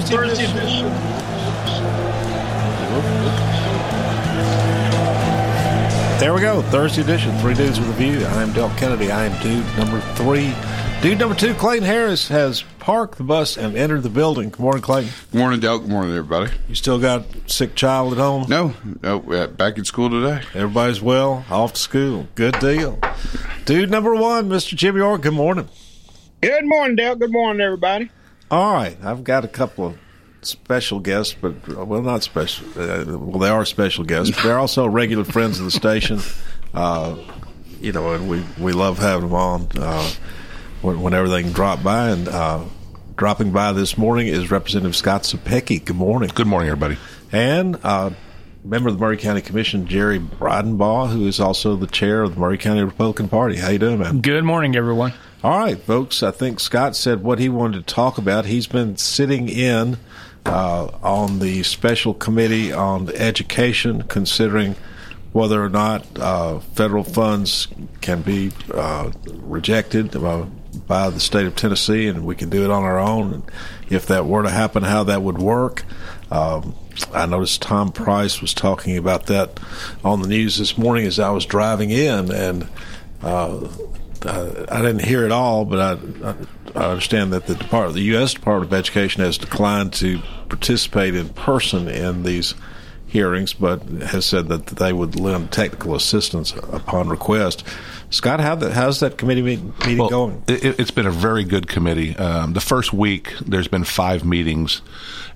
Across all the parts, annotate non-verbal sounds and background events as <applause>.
Welcome in Thursday, edition. There we go, Thursday edition, Three Dudes with a View. I am Delk Kennedy. I am dude number three. Dude number two, Clayton Harris, has parked the bus and entered the building. Good morning, Clayton. Good morning, Delk. Good morning, everybody. You still got a sick child at home? No, no, uh, back in school today. Everybody's well, off to school. Good deal. Dude number one, Mr. Jimmy York, good morning. Good morning, Delk. Good morning, everybody. All right, I've got a couple of special guests, but well, not special. Uh, well, they are special guests, but they're also regular friends of the station. <laughs> Uh, you know, and we we love having them on uh, whenever they can drop by. And uh, dropping by this morning is Representative Scott Cepicky. Good morning. Good morning, everybody. And uh, member of the Maury County Commission, Jerry Bridenbaugh, who is also the chair of the Maury County Republican Party. How you doing, man? Good morning, everyone. All right, folks. I think Scott said what he wanted to talk about. He's been sitting in uh, on the special committee on education, considering whether or not uh, federal funds can be uh, rejected uh, by the state of Tennessee, and we can do it on our own. And if that were to happen, how that would work. Um, I noticed Tom Price was talking about that on the news this morning as I was driving in, and uh, I, I didn't hear it all, but I, I, I understand that the Department, the U.S. Department of Education, has declined to participate in person in these hearings, but has said that they would lend technical assistance upon request. Scott, how the, how's that committee meeting, meeting well, going? It, has been a very good committee. Um, the first week, there's been five meetings,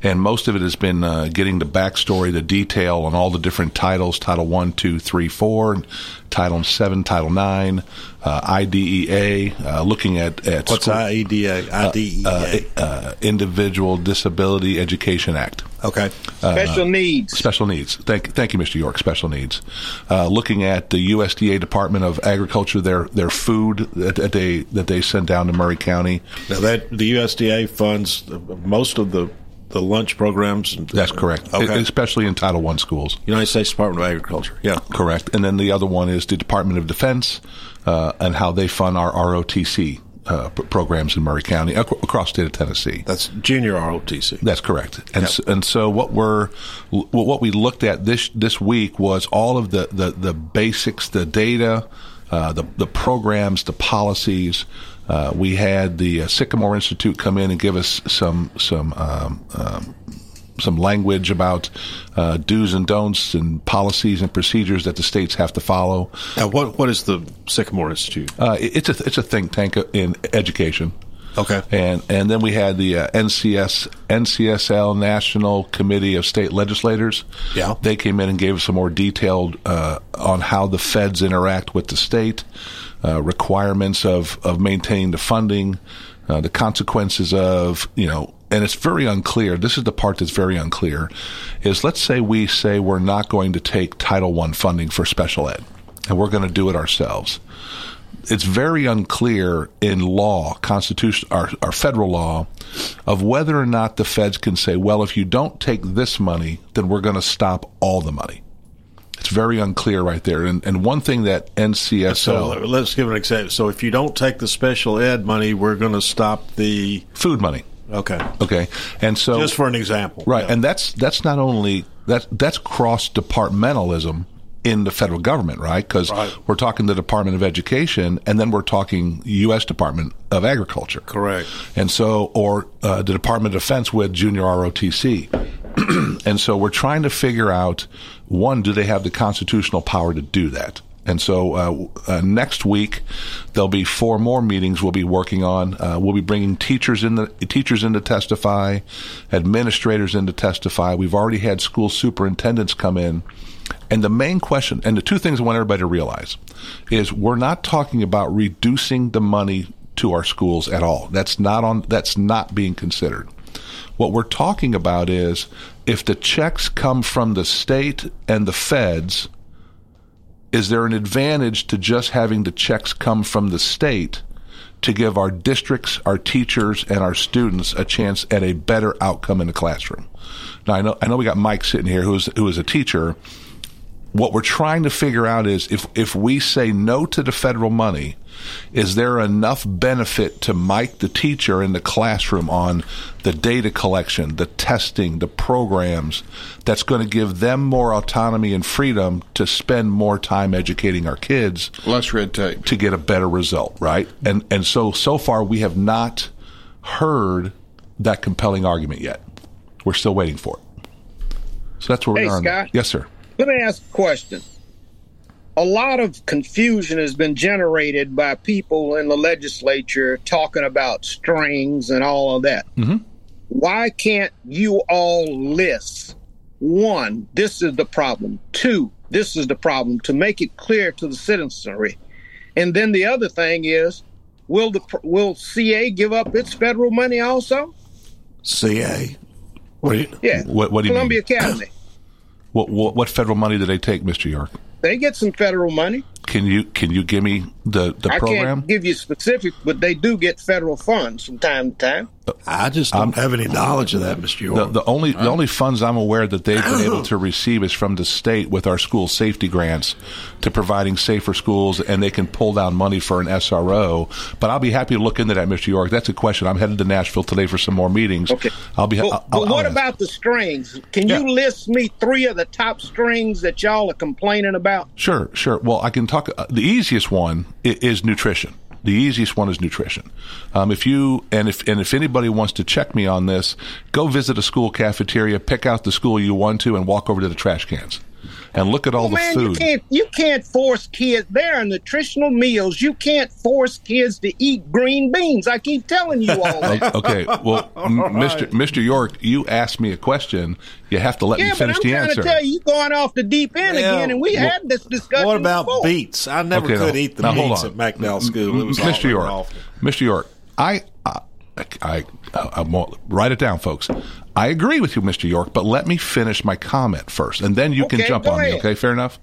and most of it has been uh, getting the backstory, the detail on all the different titles Title 1, 2, 3, 4, Title 7, Title 9, uh, IDEA, uh, looking at, at What's school, IDEA? IDEA? Uh, uh, Individual Disability Education Act. Okay. Special needs. Special needs. Thank, thank you, Mr. York. Special needs. Uh, looking at the USDA Department of Agriculture, their their food that, that they that they send down to Maury County. Now that the USDA funds most of the the lunch programs. That's correct. Okay. Especially in Title One schools. United States Department of Agriculture. Yeah. Correct. And then the other one is the Department of Defense uh, and how they fund our ROTC. Uh, p- programs in Maury County ac- across the state of Tennessee. That's junior ROTC. That's correct. And Yep. so, and so what we're what we looked at this this week was all of the the, the basics, the data, uh, the the programs, the policies. Uh, we had the uh, Sycamore Institute come in and give us some some um, um, some language about uh, do's and don'ts and policies and procedures that the states have to follow. Now, what what is the Sycamore Institute? Uh, it- it's a it's a think tank in education. Okay. And and then we had the uh, NCS NCSL National Committee of State Legislators. Yeah. They came in and gave us some more detailed uh, on how the feds interact with the state, uh, requirements of of maintaining the funding, uh, the consequences of you know. And it's very unclear. This is the part that's very unclear. Is let's say we say we're not going to take Title One funding for special ed, and we're going to do it ourselves it's very unclear in law, constitution, our, our federal law, of whether or not the feds can say, well, if you don't take this money, then we're going to stop all the money. It's very unclear right there. And, and one thing that NCSO, So let's give an example. So if you don't take the special ed money, we're going to stop the. food money. Okay. Okay. And so, Just for an example. Right, Yeah. and that's that's not only that that's cross departmentalism in the federal government, right? Because Right. we're talking the Department of Education, and then we're talking U.S. Department of Agriculture, Correct. and so or uh, the Department of Defense with Junior ROTC, <clears throat> and so we're trying to figure out one, do they have the constitutional power to do that? And so uh, uh, next week there'll be four more meetings we'll be working on. Uh, we'll be bringing teachers in the teachers in to testify, administrators in to testify. We've already had school superintendents come in. And the main question, and the two things I want everybody to realize, is we're not talking about reducing the money to our schools at all. That's not on. That's not being considered. What we're talking about is if the checks come from the state and the feds, is there an advantage to just having the checks come from the state to give our districts, our teachers, and our students a chance at a better outcome in the classroom? Now I know I know we got Mike sitting here who's who is a teacher. What we're trying to figure out is if if we say no to the federal money, is there enough benefit to Mike the teacher in the classroom on the data collection, the testing, the programs that's going to give them more autonomy and freedom to spend more time educating our kids Less red tape. to get a better result, right? And and so so far we have not heard that compelling argument yet. We're still waiting for it. So that's where we are. Scott. Yes, sir. Let me ask a question. A lot of confusion has been generated by people in the legislature talking about strings and all of that. Mhm. Why can't you all list one, this is the problem, two, this is the problem, to make it clear to the citizenry? And then the other thing is, will the will CA give up its federal money also? CA. What do you, Yeah. What- what do you Columbia mean? Academy. What, what what federal money do they take, Mr. York? They get some federal money. Can you can you give me the the I program? can't give you specific, but they do get federal funds from time to time. I just don't have any knowledge of that, Mr. York. The, the only the only funds I'm aware that they've been able <clears throat> to receive is from the state with our school safety grants to providing safer schools, and they can pull down money for an SRO. But I'll be happy to look into that, Mr. York. That's a question. I'm headed to Nashville today for some more meetings. Okay. I'll be. But, I'll, but I'll what ask. about the strings? Can you list me three of the top strings that y'all are complaining about? Sure, sure. Well, I can talk. Uh, the easiest one i- is nutrition. The easiest one is nutrition. Um, if you and if and if anybody wants to check me on this, go visit a school cafeteria, pick out the school you want to, and walk over to the trash cans, and look at all oh, the Man, food. you can't you can't force kids. There are nutritional meals. You can't force kids to eat green beans. I keep telling you all <laughs> that. okay, well, <laughs> m- Mr. Mr. York, you asked me a question. You have to let yeah, me but finish I'm the trying to tell you, you're going off the deep end Well, again, and we well, had this discussion. what about before. beets? I never Okay, could now- eat the now hold beets on. at McDowell School. It was Mr. York, awful. Mr. York, I, I, I, I, I won't- write it down, folks. I agree with you, Mr. York, but let me finish my comment first, and then you can jump on me. Okay, fair enough.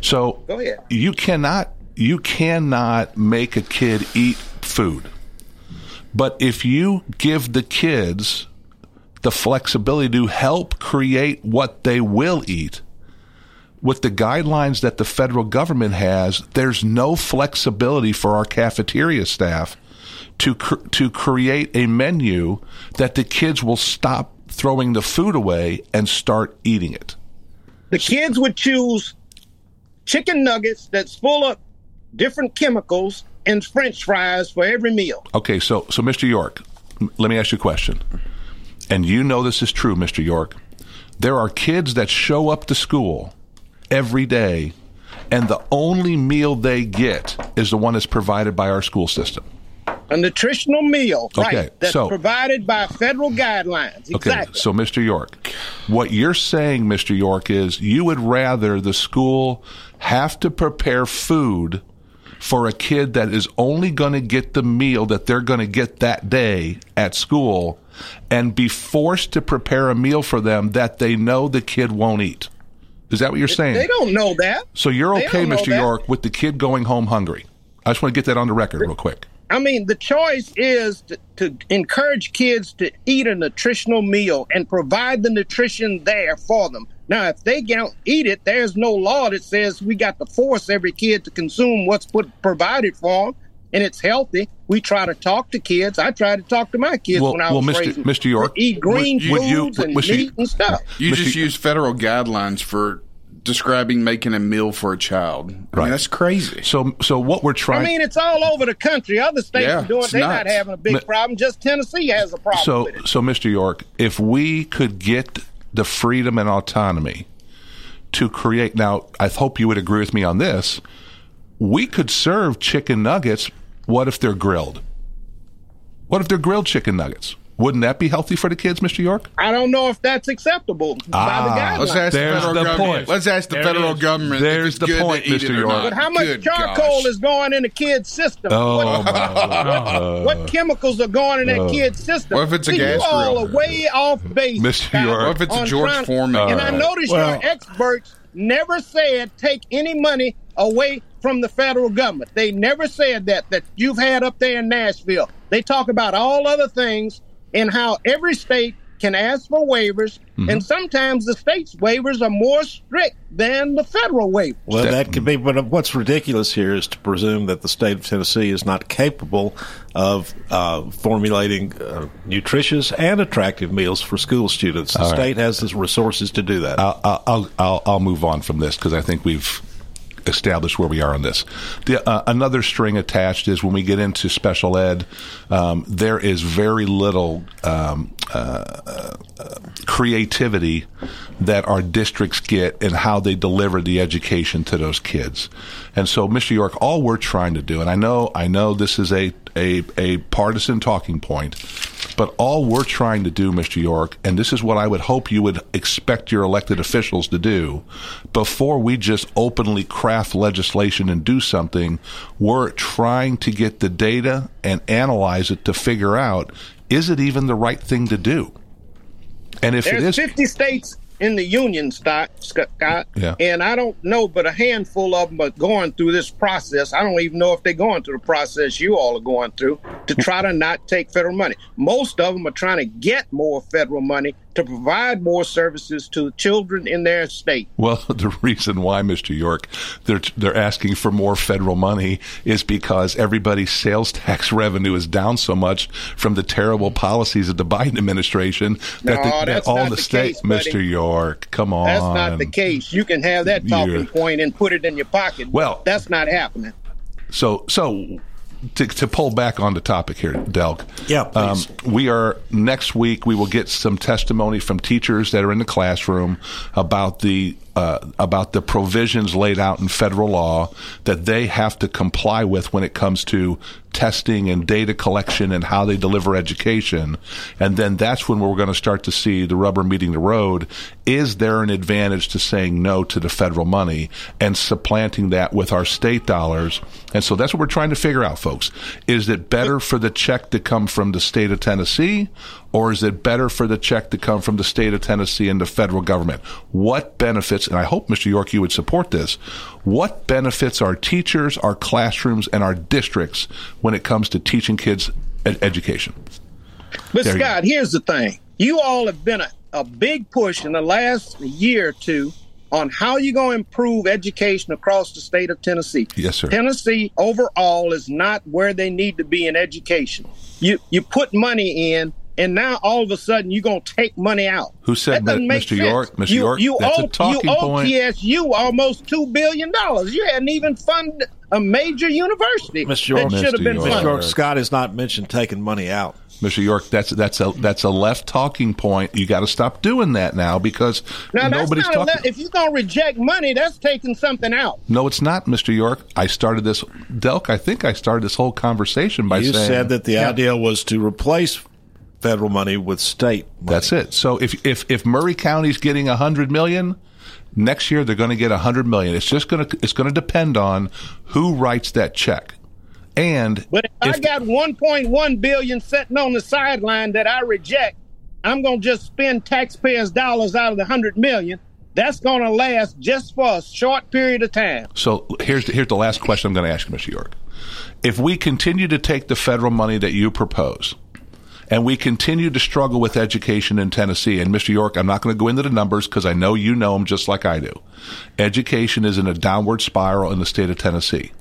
So, you cannot, you cannot make a kid eat food, but if you give the kids the flexibility to help create what they will eat with the guidelines that the federal government has, there's no flexibility for our cafeteria staff to cr- to create a menu that the kids will stop throwing the food away and start eating it. the kids would choose chicken nuggets that's full of different chemicals and french fries for every meal. Okay, so so Mr. York, m- let me ask you a question. And you know this is true, Mr. York. There are kids that show up to school every day and the only meal they get is the one that's provided by our school system. A nutritional meal, Okay, right, that's so- provided by federal guidelines. Okay, Exactly. so Mr. York, what you're saying, Mr. York, is you would rather the school have to prepare food for a kid that is only going to get the meal that they're going to get that day at school and be forced to prepare a meal for them that they know the kid won't eat. Is that what you're saying? they don't know that. so you're they okay, Mr. that. York, with the kid going home hungry. I just want to get that on the record real quick. I mean, the choice is to, to encourage kids to eat a nutritional meal and provide the nutrition there for them. Now, if they don't eat it, there's no law that says we got to force every kid to consume what's put provided for them, and it's healthy. We try to talk to kids. I try to talk to my kids Well- when I well, was Mr. raising Mr. York, to eat green would foods you- and would you- meat and stuff. You But just use federal guidelines for describing making a meal for a child. I Right. mean, that's crazy. So, so what we're trying. I mean, it's all over the country. Other states Yeah, are doing. it's They're not having a big Ma- problem. Just Tennessee has a problem so with it. so Mr. York, if we could get the freedom and autonomy to create now, I hope you would agree with me on this. We could serve chicken nuggets. What if they're grilled? What if they're grilled chicken nuggets? Wouldn't that be healthy for the kids, Mr. York? I don't know if that's acceptable by the ah, guidelines. Let's ask the There's federal the government. point. Let's ask the There federal is. government. There's the good point, Mr. York. not. but how much Good charcoal gosh. is going in the kid's system? Oh, what, my <laughs> what chemicals are going in that Oh. kid's system? What if it's a See, gas you all grill? are way off base. Mr. York. What if it's a George trying- Foreman? And I All right. notice Well- your experts never said take any money away from the federal government. They never said that that you've had up there in Nashville. They talk about all other things and how every state can ask for waivers, Mm-hmm. and sometimes the state's waivers are more strict than the federal waivers. Well, that could be, but what's ridiculous here is to presume that the state of Tennessee is not capable of uh, formulating uh, nutritious and attractive meals for school students. The All right. state has the resources to do that. I'll, I'll, I'll, I'll move on from this because I think we've established where we are on this. The, uh, another string attached is when we get into special ed, um, there is very little um, uh, uh, creativity that our districts get in how they deliver the education to those kids. And so, Mr. York, all we're trying to do, and I know, I know this is a, a, a partisan talking point, but all we're trying to do, Mr. York, and this is what I would hope you would expect your elected officials to do, before we just openly craft legislation and do something, we're trying to get the data and analyze it to figure out is it even the right thing to do? And if it There's is, 50 states in the union, Scott, Scott, Yeah. and I don't know, but a handful of them are going through this process. I don't even know if they're going through the process you all are going through to try to not take federal money. Most of them are trying to get more federal money to provide more services to children in their state. Well, <laughs> the reason why, Mr. York, they're they're asking for more federal money is because everybody's sales tax <laughs> revenue is down so much from the terrible policies of the Biden administration that, No, the, that all the the states. Mr. York, come on. That's not the case. You can have that talking Yeah. point and put it in your pocket. Well- that's not happening. So, so to, to pull back on the topic here, Delk. Yeah, please. we are next week. We will get some testimony from teachers that are in the classroom about the uh, about the provisions laid out in federal law that they have to comply with when it comes to testing and data collection and how they deliver education. And then that's when we're going to start to see the rubber meeting the road. Is there an advantage to saying no to the federal money and supplanting that with our state dollars? And so that's what we're trying to figure out, folks. Is it better for the check to come from the state of Tennessee or is it better for the check to come from the state of Tennessee and the federal government? What benefits, and I hope, Mr. York, you would support this, what benefits our teachers, our classrooms, and our districts when it comes to teaching kids ed- education? But There Scott, here's the thing. You all have been a, a big push in the last year or two on how you're going to improve education across the state of Tennessee. Yes, sir. Tennessee overall is not where they need to be in education. You you put money in and now all of a sudden you're going to take money out. Who said that, Mr. sense. York? Mr. You, York, you that's a owe, talking you owe point. TSU almost $2 billion. You hadn't even funded a major university Mr. York, that should have been York. Mr. York, Scott has not mentioned taking money out. Mr. York, that's that's a that's a left talking point. You got to stop doing that now because Now, that's nobody's not talking. le- if you're going to reject money, that's taking something out. no, it's not, Mr. York. I started this, Delk. I think I started this whole conversation by you saying said that the idea was to replace federal money with state money. That's it. So if if if Maury County's getting a hundred million, next year they're going to get a hundred million. It's just going to it's going to depend on who writes that check. And But if, I got 1.1 billion sitting on the sideline that I reject, I'm going to just spend taxpayers' dollars out of the 100 million. That's going to last just for a short period of time. So here's the, here's the last question I'm going to ask you, Mr. York. If we continue to take the federal money that you propose, and we continue to struggle with education in Tennessee, and Mr. York, I'm not going to go into the numbers because I know you know them just like I do. Education is in a downward spiral in the state of Tennessee.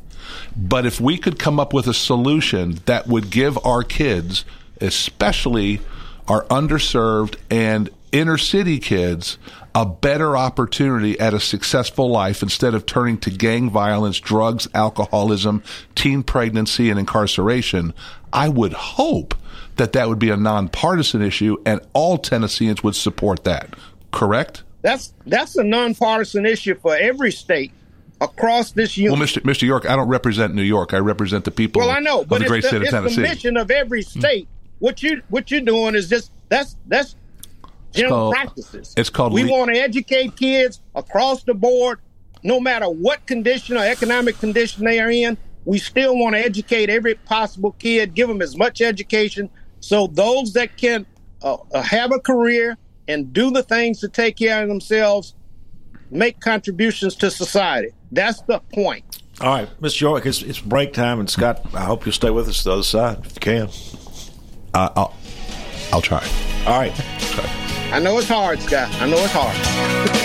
But if we could come up with a solution that would give our kids, especially our underserved and inner city kids, a better opportunity at a successful life instead of turning to gang violence, drugs, alcoholism, teen pregnancy, and incarceration, I would hope that that would be a nonpartisan issue and all Tennesseans would support that. Correct? That's that's a nonpartisan issue for every state across this Well. Mr. Mr. York, I don't represent New York. I represent the people Well, I know, of but the great it's, the, state of it's the mission of every mm. state what you what you're doing is just that's that's general called- practices. it's called We le- want to educate kids across the board, no matter what condition or economic condition they are in. We still want to educate every possible kid, give them as much education, so those that can uh, uh, have a career and do the things to take care of themselves, make contributions to society. That's the point. All right, Mr. York, it's, it's break time, and Scott, I hope you'll stay with us to the other side if you can. Uh, I'll, I'll try. All right. I know it's hard, Scott. I know it's hard. <laughs>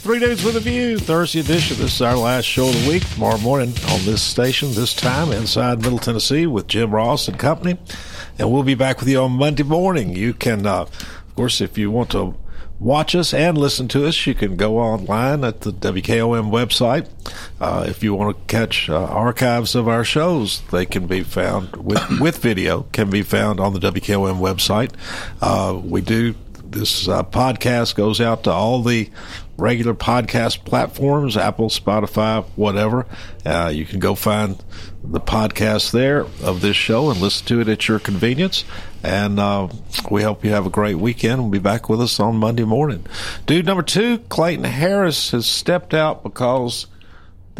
Three Dudes with a view, Thursday edition. This is our last show of the week. Tomorrow morning on this station, this time inside Middle Tennessee with Jim Ross and company. And we'll be back with you on Monday morning. You can, uh, of course, if you want to watch us and listen to us, you can go online at the WKOM website. Uh, if you want to catch uh, archives of our shows, they can be found with, <coughs> with video, can be found on the WKOM website. Uh, we do this uh, podcast goes out to all the regular podcast platforms Apple, Spotify, whatever. Uh, you can go find the podcast there of this show and listen to it at your convenience. And uh, we hope you have a great weekend. We'll be back with us on Monday morning. Dude number two, Clayton Harris, has stepped out because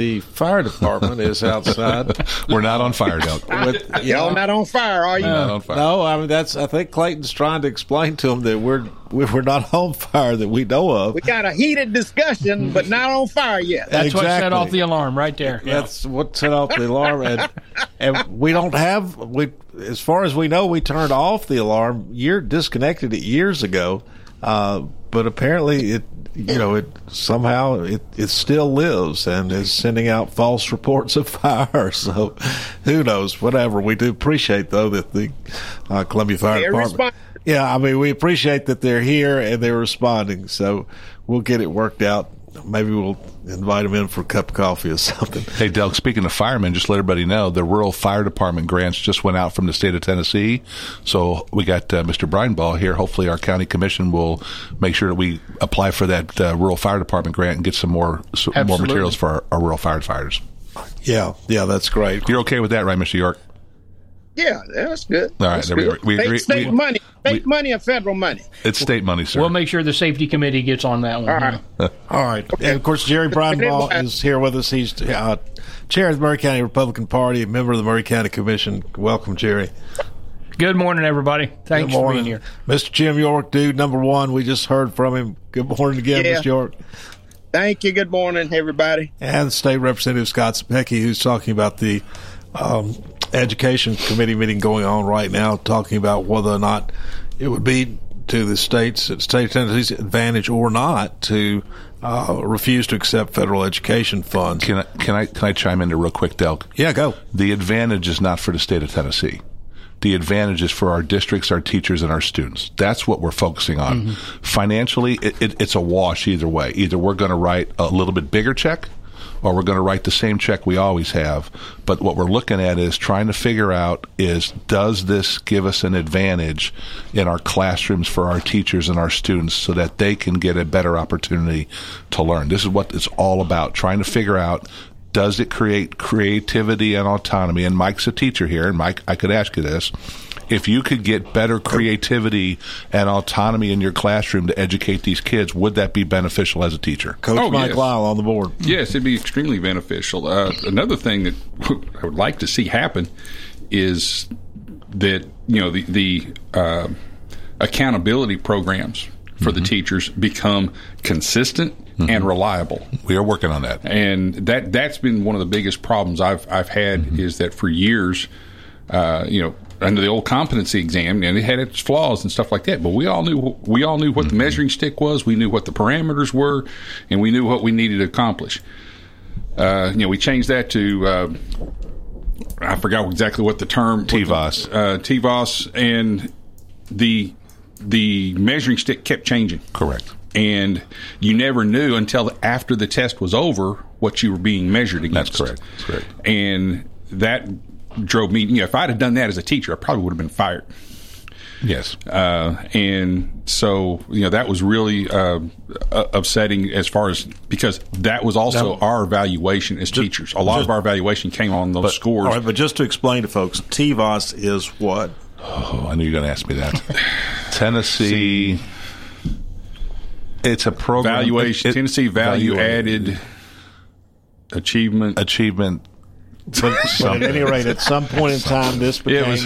the fire department is outside. <laughs> We're not on fire, Doug. With- Y'all not on fire, are you? No, I mean that's. I think Clayton's trying to explain to him that we're we're not <laughs> on fire that we know of. We got a heated discussion, but not on fire yet. That's what set Exactly. off the alarm right there. That's what set off the alarm, and, <laughs> and we don't have we. As far as we know, we turned off the alarm. Year disconnected it years ago, uh, but apparently it. You know, it somehow it, it still lives and is sending out false reports of <laughs> fire. So, who knows? Whatever. We do appreciate though that the uh, Columbia Fire They're Department. responding. Yeah, I mean, we appreciate that they're here and they're responding. So we'll get it worked out. Maybe we'll invite them in for a cup of coffee or <laughs> something. Hey, Doug, speaking of firemen, just let everybody know the rural fire department grants just went out from the state of Tennessee. So we got uh, Mr. Brian Ball here. Hopefully, our county commission will make sure that we apply for that uh, rural fire department grant and get some more some more materials for our, our rural firefighters. Yeah, yeah, that's great. You're okay with that, right, Mr. York? Yeah, that's good. All right, That's there we- good. we state, agree- state we- money, state money, and federal money. It's state money, sir. We'll make sure the safety committee gets on that one. All right. <laughs> All right. And of course, Jerry Bridenbaugh is here with us. He's uh, chair of the Maury County Republican Party, a member of the Maury County Commission. Welcome, Jerry. Good morning, everybody. Thanks Good for morning. being here. Mr. Jim York, dude number one. We just heard from him. Good morning again, Yeah. Mr. York. Thank you. Good morning, everybody. And State Representative Scott Cepicky, who's talking about the um, Education Committee meeting going on right now, talking about whether or not it would be to the states, state of Tennessee's advantage or not to uh, refuse to accept federal education funds. Can I can I can I chime in there real quick, Delk? Yeah, go. The advantage is not for the state of Tennessee. The advantage is for our districts, our teachers, and our students. That's what we're focusing on. Financially, it, it, it's a wash either way. Either we're going to write a little bit bigger check, or we're going to write the same check we always have. But what we're looking at is trying to figure out is does this give us an advantage in our classrooms for our teachers and our students so that they can get a better opportunity to learn. This is what it's all about, trying to figure out does it create creativity and autonomy? And Mike's a teacher here, and Mike, I could ask you this. If you could get better creativity and autonomy in your classroom to educate these kids, would that be beneficial as a teacher? Coach Oh, Mike yes. Lyle on the board. Yes, it'd be extremely beneficial. Uh, another thing that <laughs> I would like to see happen is that you know the the uh, accountability programs for the teachers become consistent and reliable. We are working on that, and that that's been one of the biggest problems I've I've had is that for years, uh, you know. Under the old competency exam, and it had its flaws and stuff like that, but we all knew we all knew what the measuring stick was. We knew what the parameters were, and we knew what we needed to accomplish. Uh, you know, we changed that to uh, I forgot exactly what the term TVAAS. Uh, TVAAS and the the measuring stick kept changing. Correct. And you never knew until after the test was over what you were being measured against. That's correct. That's correct. And that drove me. You know, if I'd have done that as a teacher, I probably would have been fired. Yes. Uh, and so, you know, that was really uh, upsetting as far as because that was also Now- our evaluation as teachers. A lot just- of our evaluation came on those scores. All right, but just to explain to folks, TVAAS is what? <sighs> Oh, I knew you were going to ask me that. <laughs> Tennessee. It's a program. Valuation, it- Tennessee Value Added Achievement. Achievement. But, <laughs> but at any rate, at some point in <laughs> time, this Yeah,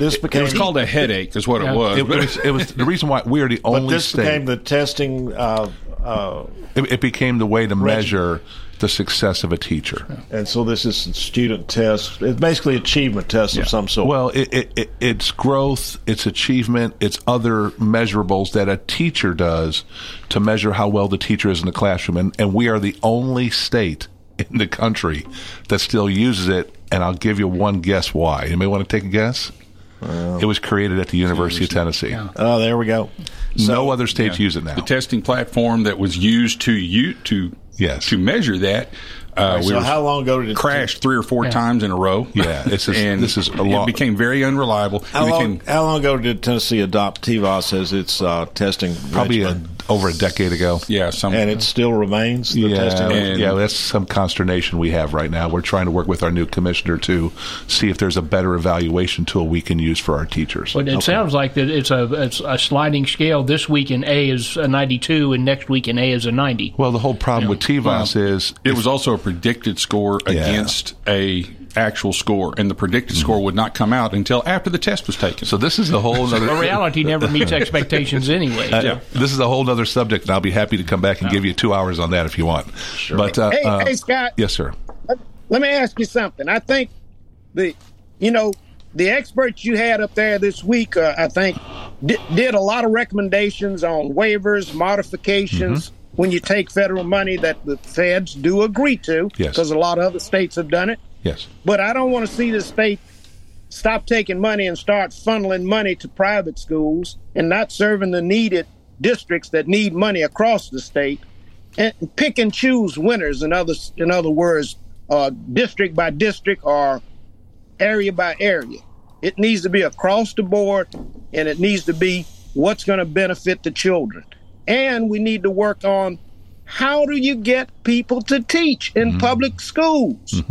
it became was- it was called a headache, is what it was. It, was, it was the reason why we are the only. But this state. became the testing. Uh, uh, it, it became the way to measure the success of a teacher. and so this is student test. It's basically achievement test of some sort. Well, it, it, it, it's growth, it's achievement, it's other measurables that a teacher does to measure how well the teacher is in the classroom. And, and we are the only state <laughs> in the country that still uses it. And I'll give you one guess why. Anybody want to take a guess? It was created at the University of Tennessee. Oh, there we go. no other states Yeah. use it now. The testing platform that was used to you to yes to measure that. Uh, All right, we so were how long ago did it crashed three or four Yeah. times in a row? Yeah, this is- and this is a it became very unreliable. How it long, became, how long ago did Tennessee adopt TVAAS as its uh, testing? Probably a, regimen? Over a decade ago. Yeah, some, and it still remains the yeah, testing. regimen? yeah, that's some consternation we have right now. We're trying to work with our new commissioner to see if there's a better evaluation tool we can use for our teachers. But it sounds like that it's a it's a sliding scale. This week in A is a 92, and next week in A is a 90. Well, the whole problem with TVAAS is it was also a predicted score against a actual score, and the predicted score would not come out until after the test was taken. So this is a whole <laughs> The other. reality never <laughs> meets expectations anyway. Uh, This is a whole other subject, and I'll be happy to come back and give you two hours on that if you want. Sure. But uh, Hey, uh, hey, Scott. yes, sir. Let me ask you something. I think the, you know, the experts you had up there this week, uh, I think, di- did a lot of recommendations on waivers, modifications Mm-hmm. when you take federal money that the feds do agree to, Yes. because a lot of other states have done it. Yes. But I don't want to see the state stop taking money and start funneling money to private schools and not serving the needed districts that need money across the state and pick and choose winners in other in other words uh, district by district or area by area it needs to be across the board and it needs to be what's going to benefit the children and we need to work on how do you get people to teach in Mm-hmm. public schools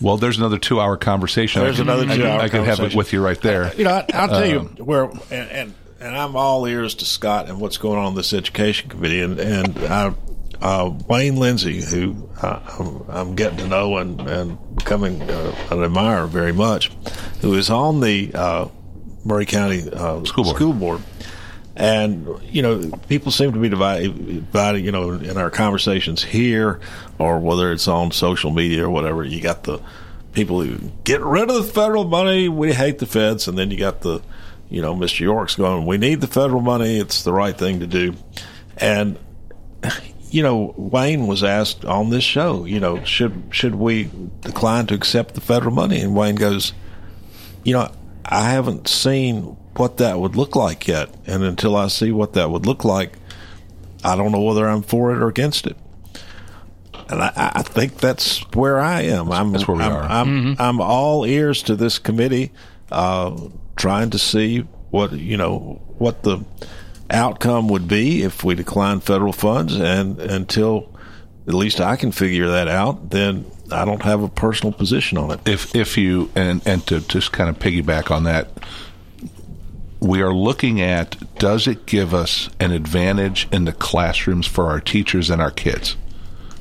Well, there's another two-hour conversation. There's I can, another two-hour I can have it with you right there. You know, I, I'll tell you Um, where, and, and and I'm all ears to Scott and what's going on in this education committee, and and I, uh, Wayne Lindsay, who uh, I'm, I'm getting to know and and becoming uh, an admirer very much, who is on the uh, Maury County uh, school board. School board. And you know, people seem to be divided. You know, in our conversations here, or whether it's on social media or whatever. You got the people who get rid of the federal money. We hate the feds, and then you got the, you know, Mr. York's going. We need the federal money. It's the right thing to do. And you know, Wayne was asked on this show. You know, should should we decline to accept the federal money? And Wayne goes, you know, I haven't seen what that would look like yet. And until I see what that would look like, I don't know whether I'm for it or against it. And I, I think that's where I am. I'm, that's where we I'm, are. I'm, I'm all ears to this committee, uh, trying to see what, you know, what the outcome would be if we decline federal funds. And until at least I can figure that out, then I don't have a personal position on it. If if you and and to just kind of piggyback on that, we are looking at does it give us an advantage in the classrooms for our teachers and our kids?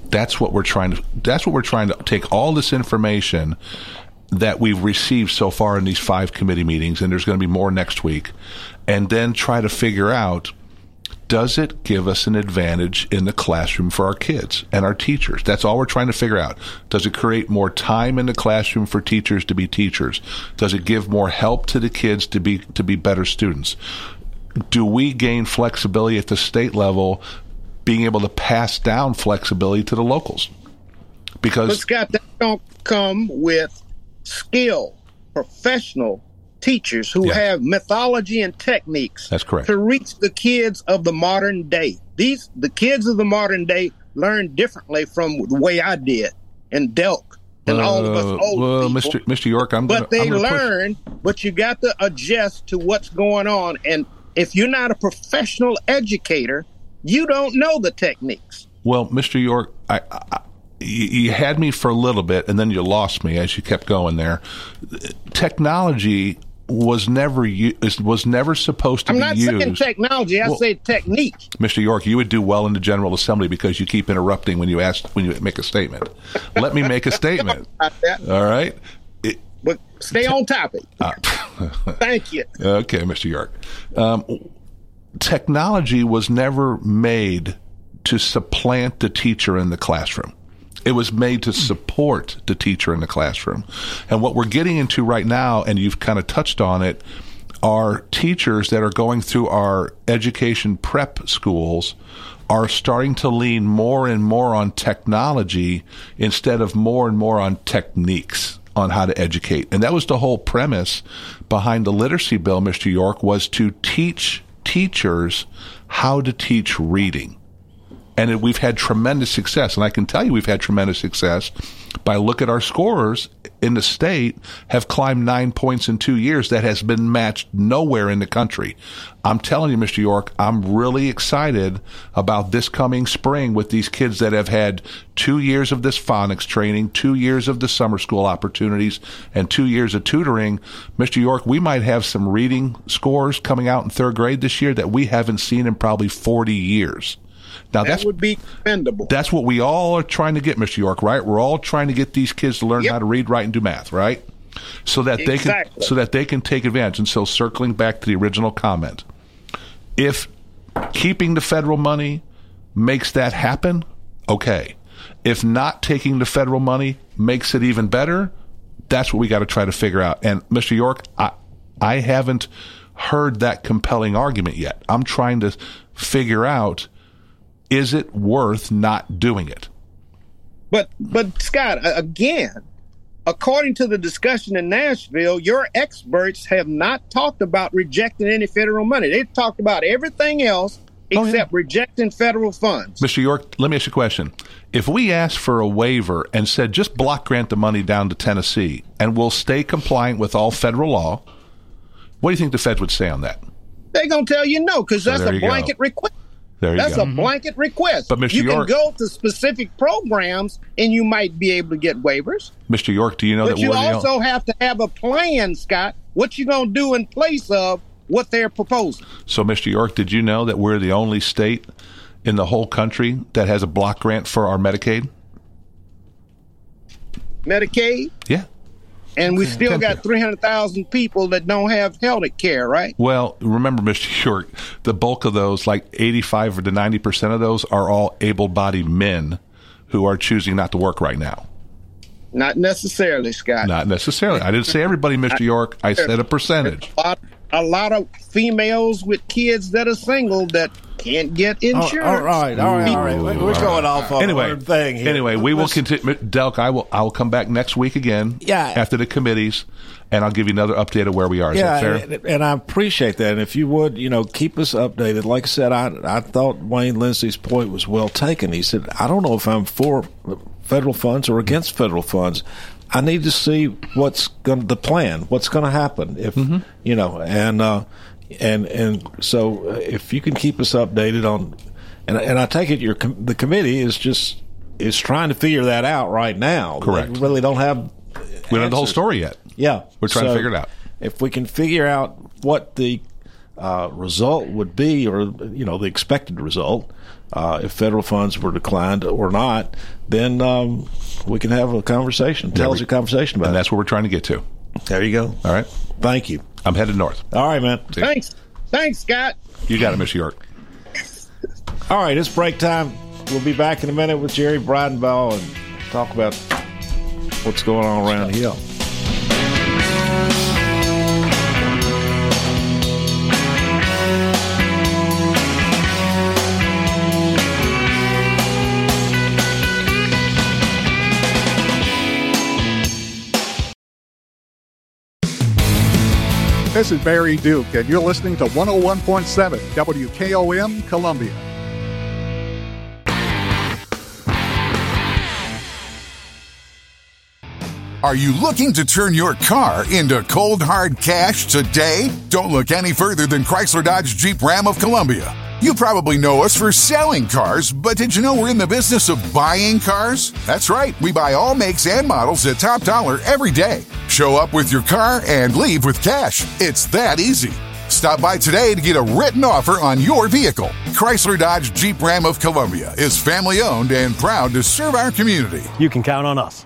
That's what we're trying to. That's what we're trying to take all this information that we've received so far in these five committee meetings, and there's going to be more next week, and then try to figure out does it give us an advantage in the classroom for our kids and our teachers? That's all we're trying to figure out. Does it create more time in the classroom for teachers to be teachers? Does it give more help to the kids to be to be better students? Do we gain flexibility at the state level being able to pass down flexibility to the locals? Because But Scott, that don't come with skill, professional teachers who Yeah. have mythology and techniques That's correct. to reach the kids of the modern day. These the kids of the modern day learn differently from the way I did and Delk and all of us Uh, old well, people. Mr. Mr. York, I'm but gonna, they I'm gonna push- learn, but you got to adjust to what's going on. And if you're not a professional educator, you don't know the techniques. Well, Mr. York, I, I, you had me for a little bit, and then you lost me as you kept going there. Technology was never was never supposed to I'm be not used. saying technology, I Well- say technique. Mr. York, you would do well in the General Assembly because you keep interrupting when you ask when you make a statement. Let me make a <laughs> statement. All right. But stay on topic. Uh, <laughs> <laughs> Thank you. Okay, Mr. York. Um, technology was never made to supplant the teacher in the classroom. It was made to support the teacher in the classroom. And what we're getting into right now, and you've kind of touched on it, are teachers that are going through our education prep schools are starting to lean more and more on technology instead of more and more on techniques on how to educate. And that was the whole premise behind the literacy bill, Mr. York, was to teach teachers how to teach reading. And we've had tremendous success. And I can tell you we've had tremendous success by look at our scorers in the state have climbed nine points in two years. That has been matched nowhere in the country. I'm telling you, Mr. York, I'm really excited about this coming spring with these kids that have had two years of this phonics training, two years of the summer school opportunities, and two years of tutoring. Mr. York, we might have some reading scores coming out in third grade this year that we haven't seen in probably 40 years. Now that would be commendable. that's what we all are trying to get, Mr. York, right? We're all trying to get these kids to learn how to read, write, and do math, right? So that they can so that they can take advantage. And so circling back to the original comment. If keeping the federal money makes that happen, okay. If not taking the federal money makes it even better, that's what we got to try to figure out. And Mr. York, I I haven't heard that compelling argument yet. I'm trying to figure out is it worth not doing it? But but Scott, again, according to the discussion in Nashville, your experts have not talked about rejecting any federal money. They've talked about everything else Oh, except rejecting federal funds. Mr. York, let me ask you a question. If we asked for a waiver and said just block grant the money down to Tennessee and we'll stay compliant with all federal law, what do you think the feds would say on that? They're gonna tell you no because that's a you go. blanket request. There That's a blanket request. But, Mr. you York- can go to specific programs and you might be able to get waivers. Mr. York, do you know but that you also have to have a plan, Scott. What you gonna do in place of what they're proposing? So, Mr. York, did you know that we're the only state in the whole country that has a block grant for our Medicaid? Medicaid, Yeah. And we still got three hundred thousand people that don't have health care, right? Well, remember, Mr. <laughs> York, the bulk of those, like 85 or to 90% of those, are all able bodied men who are choosing not to work right now. Not necessarily, Scott. Not necessarily. I didn't say everybody, Mr. <laughs> York. I said a percentage. A lot, a lot of females with kids that are single that can't get insurance. all right, all right, all right. We're- we're going off on anyway, one thing here. Anyway, we will continue. Delk, I will. I will come back next week again. Yeah. After the committees, and I'll give you another update of where we are. Is yeah, that fair? And, and I appreciate that. And if you would, you know, keep us updated. Like I said, I I thought Wayne Lindsay's point was well taken. He said, I don't know if I'm for federal funds or against federal funds. I need to see what's going the plan, what's going to happen if you know, and uh, and and so uh, if you can keep us updated on, and and I take it your com- the committee is just is trying to figure that out right now. Correct. We really don't have. We don't have the whole story yet. Yeah, We're trying to figure it out. If we can figure out what the uh, result would be, or you know, the expected result, uh, if federal funds were declined or not, then um, we can have a conversation, intelligent conversation about And it. that's what we're trying to get to. There you go. All right. Thank you. I'm headed north. All right, man. Thanks. Thanks, Scott. You got it, Miss York. All right, it's break time. We'll be back in a minute with Jerry Bridenbaugh and talk about what's going on around here. This is Barry Duke, and you're listening to 101.7 WKOM Columbia. Are you looking to turn your car into cold hard cash today? Don't look any further than Chrysler Dodge Jeep Ram of Columbia. You probably know us for selling cars, but did you know we're in the business of buying cars? That's right, we buy all makes and models at top dollar every day. Show up with your car and leave with cash. It's that easy. Stop by today to get a written offer on your vehicle. Chrysler Dodge Jeep Ram of Columbia is family owned and proud to serve our community. You can count on us.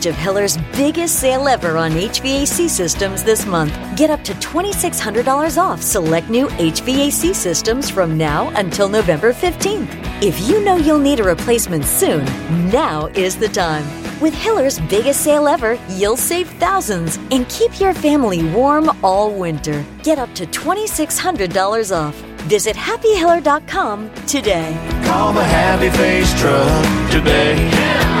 of Hiller's biggest sale ever on HVAC systems this month. Get up to $2,600 off select new HVAC systems from now until November 15th. If you know you'll need a replacement soon, now is the time. With Hiller's biggest sale ever, you'll save thousands and keep your family warm all winter. Get up to $2,600 off. Visit happyhiller.com today. Call the Happy Face Truck today.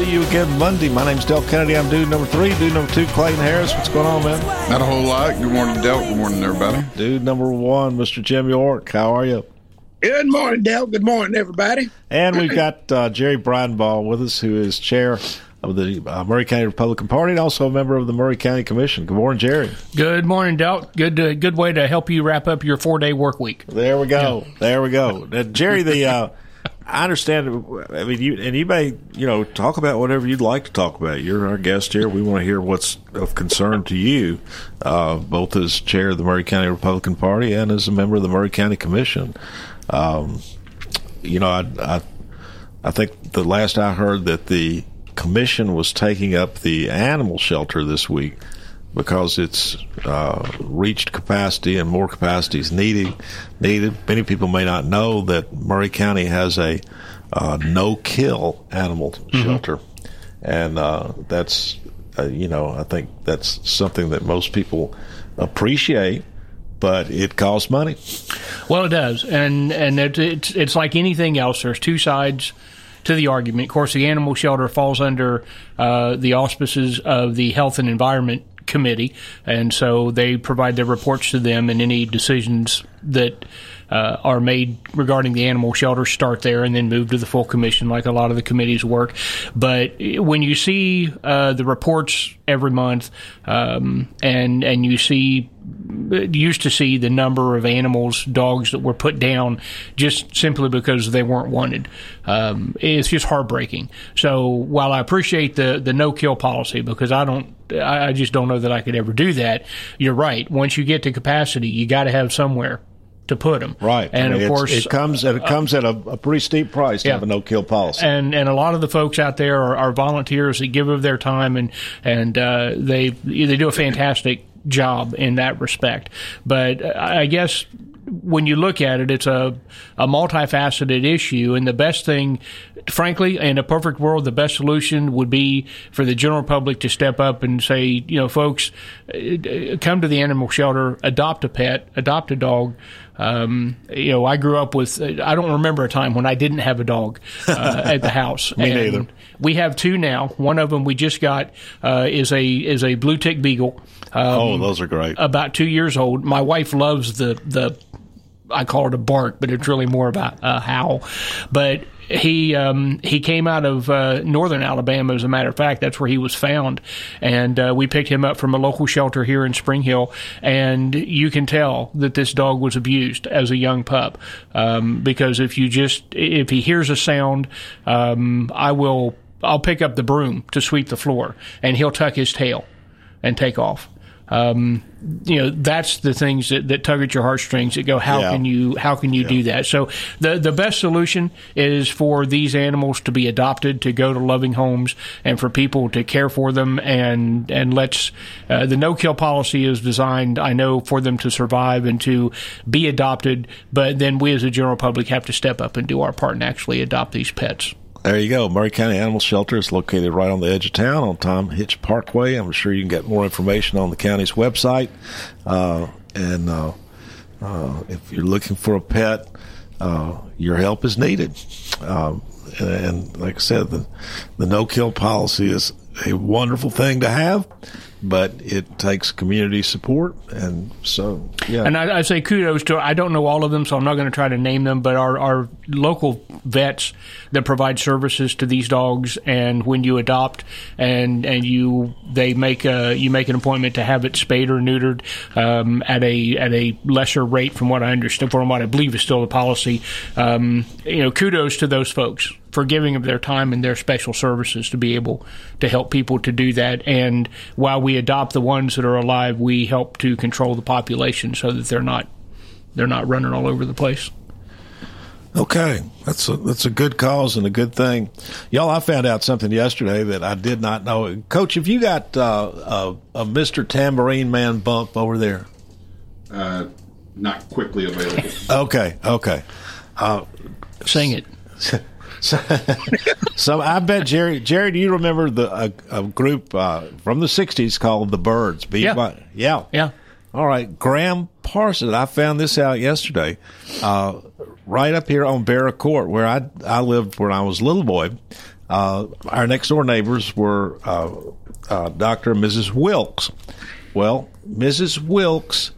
See you again Monday. My name's Delk Kennedy. I'm dude number three. Dude number two, Clayton Harris. What's going on, man? Not a whole lot. Good morning, Delk. Good morning, everybody. Dude number one, Mr. Jim York. How are you? Good morning, Delk. Good morning, everybody. And we've got uh, Jerry Bridenbaugh with us, who is chair of the uh, Maury County Republican Party and also a member of the Maury County Commission. Good morning, Jerry. Good morning, Delk. Good to, good way to help you wrap up your four day work week. There we go. There we go. Uh, Jerry, the uh, I understand. I mean, you and you may you know talk about whatever you'd like to talk about. You're our guest here. We want to hear what's of concern to you, uh, both as chair of the Maury County Republican Party and as a member of the Maury County Commission. Um, you know, I, I I think the last I heard that the commission was taking up the animal shelter this week because it's uh, reached capacity and more capacity is needed. Needed. Many people may not know that Maury County has a uh, no-kill animal shelter, and uh, that's uh, you know I think that's something that most people appreciate, but it costs money. Well, it does, and and it, it's it's like anything else. There's two sides to the argument. Of course, the animal shelter falls under uh, the auspices of the Health and Environment Committee, and so they provide their reports to them, and any decisions that uh, are made regarding the animal shelter start there and then move to the full commission, like a lot of the committees work. But when you see uh, the reports every month, um, and and you see used to see the number of animals, dogs that were put down just simply because they weren't wanted. Um, it's just heartbreaking. So while I appreciate the the no kill policy because I don't. I just don't know that I could ever do that. You're right. Once you get to capacity, you got to have somewhere to put them. Right, And I mean, of course, it comes at it comes at a, a pretty steep price to Yeah. have a no-kill policy. and and a lot of the folks out there are, are volunteers that give of their time and and uh, they they do a fantastic job in that respect. But I guess when you look at it, it's a a multifaceted issue, and the best thing, frankly, in a perfect world, the best solution would be for the general public to step up and say, you know, folks, uh, come to the animal shelter, adopt a pet, adopt a dog. Um, you know, I grew up with. I don't remember a time when I didn't have a dog uh, at the house. <laughs> Me And neither. We have two now. One of them we just got uh, is a is a blue tick beagle. Um, Oh, those are great. About two years old. My wife loves the the. I call it a bark, but it's really more about a howl. But he um, he came out of uh, northern Alabama, as a matter of fact. That's where he was found, and uh, we picked him up from a local shelter here in Spring Hill. And you can tell that this dog was abused as a young pup, um, because if you just if he hears a sound, um, I will I'll pick up the broom to sweep the floor, and he'll tuck his tail and take off. Um, you know, that's the things that, that tug at your heartstrings. That go, how Yeah. can you how can you do that? So the the best solution is for these animals to be adopted, to go to loving homes, and for people to care for them. And and let's uh, the no kill policy is designed, I know, for them to survive and to be adopted. But then we as a general public have to step up and do our part and actually adopt these pets. There you go. Maury County Animal Shelter is located right on the edge of town on Tom Hitch Parkway. I'm sure you can get more information on the county's website. Uh, and uh, uh, if you're looking for a pet, uh, your help is needed. Um, and, and like I said, the, the no kill policy is a wonderful thing to have, but it takes community support. And so, yeah. And I, I say kudos to. I don't know all of them, so I'm not going to try to name them. But our, our local vets that provide services to these dogs, and when you adopt and and you they make a you make an appointment to have it spayed or neutered um, at a at a lesser rate from what I understand, from what I believe is still the policy. Um, you know, kudos to those folks for giving of their time and their special services to be able to help people to do that. And while we adopt the ones that are alive, we help to control the population so that they're not they're not running all over the place. Okay, that's a that's a good cause and a good thing, y'all. I found out something yesterday that I did not know. Coach, have you got uh, a, a Mister Tambourine Man bump over there? Uh, not quickly available. Okay, okay. Uh, Sing it. <laughs> So, <laughs> so I bet Jerry. Jerry, do you remember the a, a group uh, from the '60s called the Byrds? Beat Yeah. yeah, Yeah. All right, Graham Parsons. I found this out yesterday, uh, right up here on Barra Court, where I I lived when I was a little boy. Uh, our next door neighbors were uh, uh, Dr. and Mrs. Wilkes. Well, Mrs. Wilkes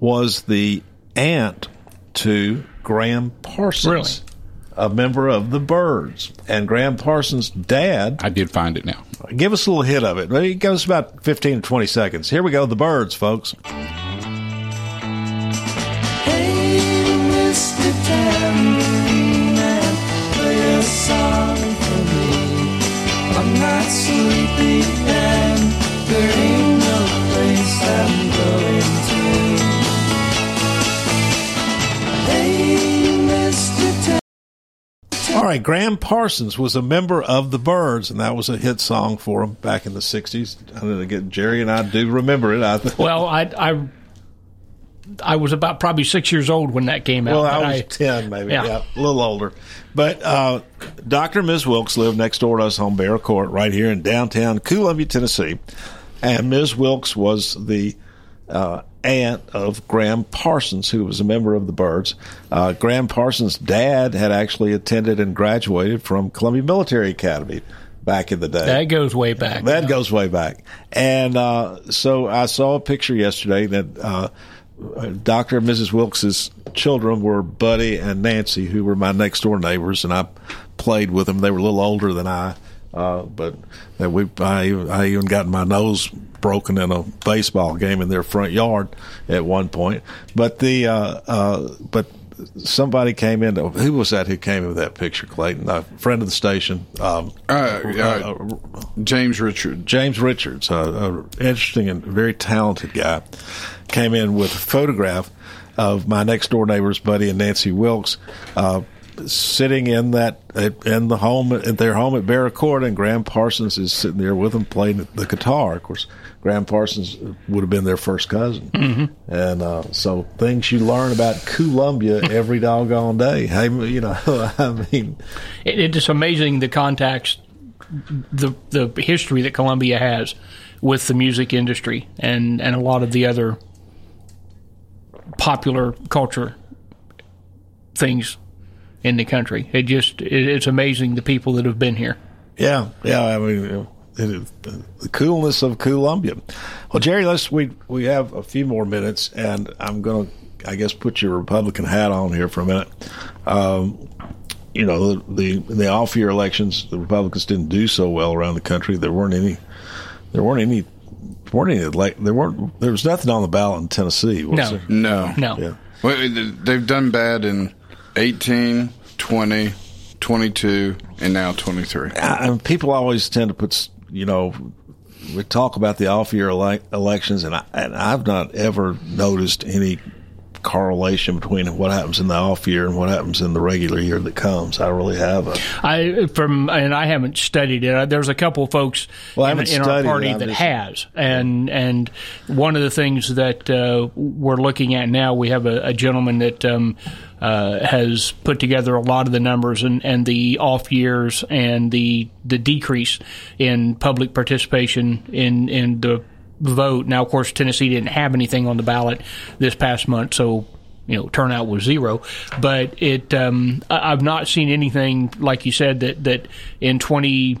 was the aunt to Graham Parsons. Really? A member of the Byrds. And Graham Parsons' dad. I did find it now. Give us a little hit of it. It goes about 15 to 20 seconds. Here we go, the Byrds, folks. Hey, Mr. Tambourine play a song for me. I'm not sleepy and there ain't no place I'm going to. Right, Graham Parsons was a member of the Byrds, and that was a hit song for him back in the 60s. I don't know, again, Jerry and I do remember it. I think. Well, I, I, I was about probably six years old when that came out. Well, I was 10, maybe. Yeah. Yeah. a little older. But uh, Dr. and Ms. Wilkes lived next door to us on Bear Court, right here in downtown Columbia, Tennessee. And Ms. Wilkes was the uh, aunt of Graham Parsons, who was a member of the Byrds. Uh, Graham Parsons' dad had actually attended and graduated from Columbia Military Academy back in the day. That goes way back. That goes way back. And uh, so I saw a picture yesterday that uh, Dr. and Mrs. Wilkes's children were Buddy and Nancy, who were my next door neighbors, and I played with them. They were a little older than I, uh, but that we I, I even got my nose broken in a baseball game in their front yard at one point. But the uh, uh, but somebody came in. Who was that? Who came in with that picture? Clayton, a friend of the station. Um, Uh, uh, James Richard. James Richards, a, a interesting and very talented guy, came in with a photograph of my next door neighbors, Buddy and Nancy Wilkes, uh, sitting in that in the home at their home at Barra Court, and Graham Parsons is sitting there with them playing the guitar. Of course, Graham Parsons would have been their first cousin, Mhm. and uh, so things you learn about Columbia every doggone day. Hey, you know, <laughs> I mean, It, it's just amazing the contacts, the the history that Columbia has with the music industry and and a lot of the other popular culture things in the country. It just it, it's amazing the people that have been here. Yeah, yeah. I mean, you know, the coolness of Columbia. Well, Jerry, let's we we have a few more minutes, and I'm going to, I guess, put your Republican hat on here for a minute. Um, you know, the the, the off year elections, the Republicans didn't do so well around the country. There weren't any, there weren't any, weren't any like there weren't there was nothing on the ballot in Tennessee. Was No. there? No. No. Yeah. Well, they've done bad in 18, 20, 22, and now 23. I, people always tend to put, you know, we talk about the off year ele- elections, and, I, and I've not ever noticed any correlation between what happens in the off year and what happens in the regular year that comes. I really haven't. I from and I haven't studied it. There's a couple of folks Well, in, in our it. party that just- has, and and one of the things that uh, we're looking at now, we have a, a gentleman that um, uh, has put together a lot of the numbers and, and the off years and the the decrease in public participation in in the vote. Now, of course, Tennessee didn't have anything on the ballot this past month, so you know turnout was zero. But it, um, I- I've not seen anything like you said that that in twenty.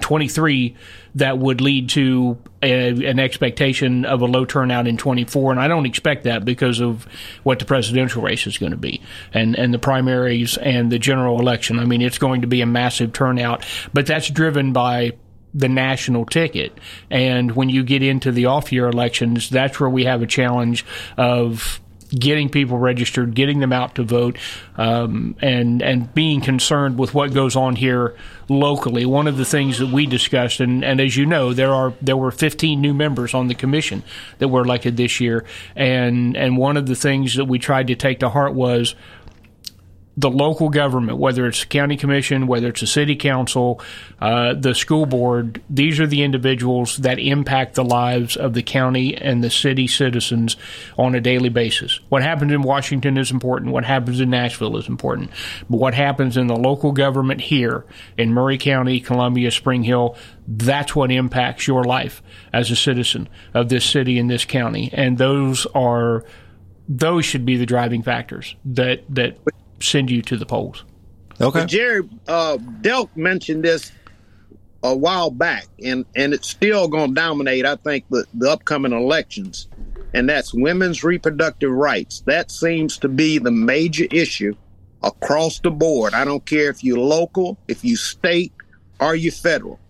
23 that would lead to a, an expectation of a low turnout in 24 and I don't expect that because of what the presidential race is going to be and and the primaries and the general election I mean it's going to be a massive turnout but that's driven by the national ticket and when you get into the off year elections that's where we have a challenge of getting people registered, getting them out to vote, um, and and being concerned with what goes on here locally. One of the things that we discussed, and, and as you know, there are there were 15 new members on the commission that were elected this year, and and one of the things that we tried to take to heart was the local government, whether it's a county commission, whether it's a city council, uh, the school board, these are the individuals that impact the lives of the county and the city citizens on a daily basis. What happens in Washington is important. What happens in Nashville is important. But what happens in the local government here in Maury County, Columbia, Spring Hill, that's what impacts your life as a citizen of this city and this county. And those are those should be the driving factors that that send you to the polls. But Jerry, uh, Delk mentioned this a while back, and, and it's still going to dominate, I think, the, the upcoming elections, and that's women's reproductive rights. That seems to be the major issue across the board. I don't care if you're local, if you state, or you federal.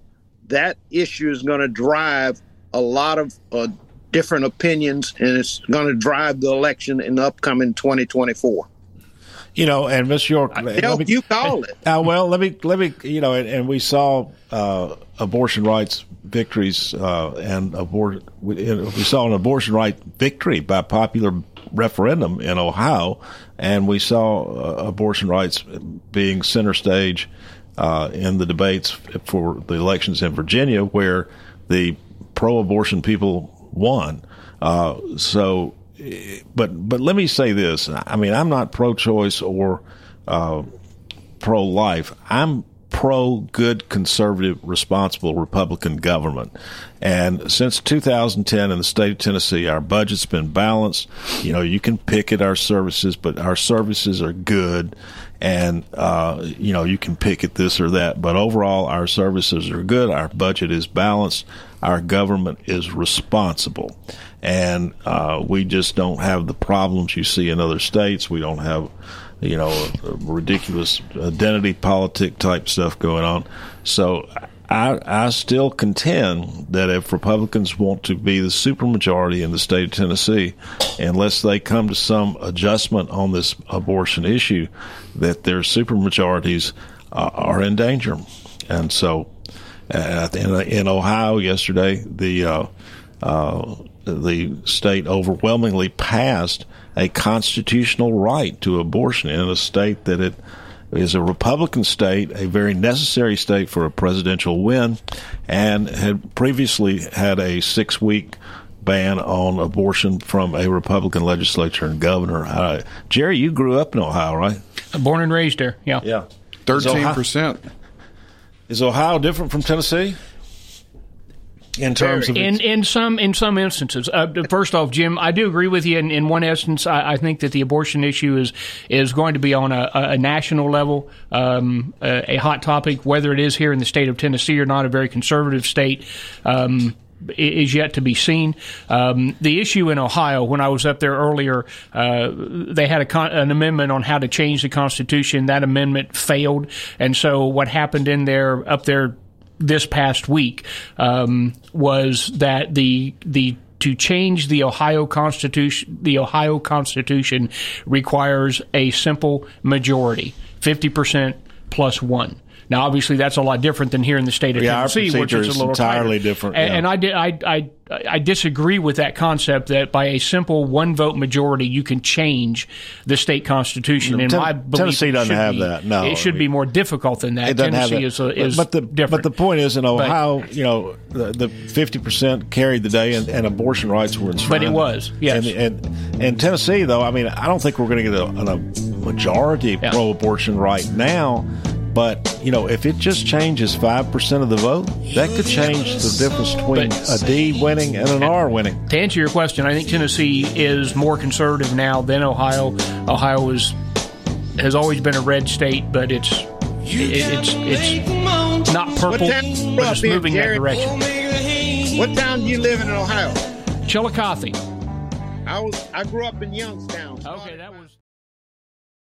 That issue is going to drive a lot of uh, different opinions, and it's going to drive the election in the upcoming 2024. You know, and Miss York, Hell, you call it. Uh, well, let me let me you know, and, and we saw uh, abortion rights victories uh, and abort. We, we saw an abortion right victory by popular referendum in Ohio, and we saw uh, abortion rights being center stage uh, in the debates for the elections in Virginia, where the pro-abortion people won. Uh, so but but let me say this. I mean, I'm not pro-choice or uh, pro-life. I'm pro good conservative responsible republican government. And since 2010 in the state of tennessee our budget's been balanced. You know you can pick at our services but our services are good. And uh, you know you can pick at this or that. But overall our services are good. Our budget is balanced. Our government is responsible and uh, we just don't have the problems you see in other states. We don't have, you know, ridiculous identity politic type stuff going on. So I, I still contend that if Republicans want to be the supermajority in the state of Tennessee, unless they come to some adjustment on this abortion issue, that their supermajorities uh, are in danger. And so, uh, in, in Ohio yesterday, the uh, uh, the state overwhelmingly passed a constitutional right to abortion in a state that it is a Republican state, a very necessary state for a presidential win, and had previously had a six week ban on abortion from a Republican legislature and governor. Uh, Jerry, you grew up in Ohio, right? Born and raised there, yeah. Yeah. 13%. Is Ohio different from Tennessee? In terms of in in some in some instances. Uh, first off, Jim, I do agree with you. In, in one instance, I, I, think that the abortion issue is is going to be on a, a national level, um, a, a, hot topic. Whether it is here in the state of Tennessee or not, a very conservative state. Um, is yet to be seen. Um, the issue in Ohio, when I was up there earlier, uh, they had con- an amendment on how to change the Constitution. That amendment failed, and so what happened in there up there this past week um, was that the the to change the Ohio Constitution, the Ohio Constitution requires a simple majority, fifty percent plus one. Now, obviously, that's a lot different than here in the state of yeah, Tennessee, which is a little entirely tighter. different. And, yeah. and I, did, I, I, I disagree with that concept that by a simple one vote majority you can change the state constitution. In Ten- my belief, Tennessee doesn't have be- that. No, it should I be more difficult than that. It doesn't have Tennessee that. is, a, is but the different. but the point is in Ohio, you know, the fifty percent carried the day, and, and abortion rights were enshrined. But it was, yes. And, and and Tennessee, though, I mean, I don't think we're going to get a, a majority pro-abortion right now. But you know, if it just changes five percent of the vote, that could change the difference between a D winning and an R winning. To answer your question, I think Tennessee is more conservative now than Ohio. Ohio is has always been a red state, but it's it, it's it's not purple, What town you grew but it's moving that direction. What town do you live in Ohio? Chillicothe. I was I grew up in Youngstown. Okay, that was.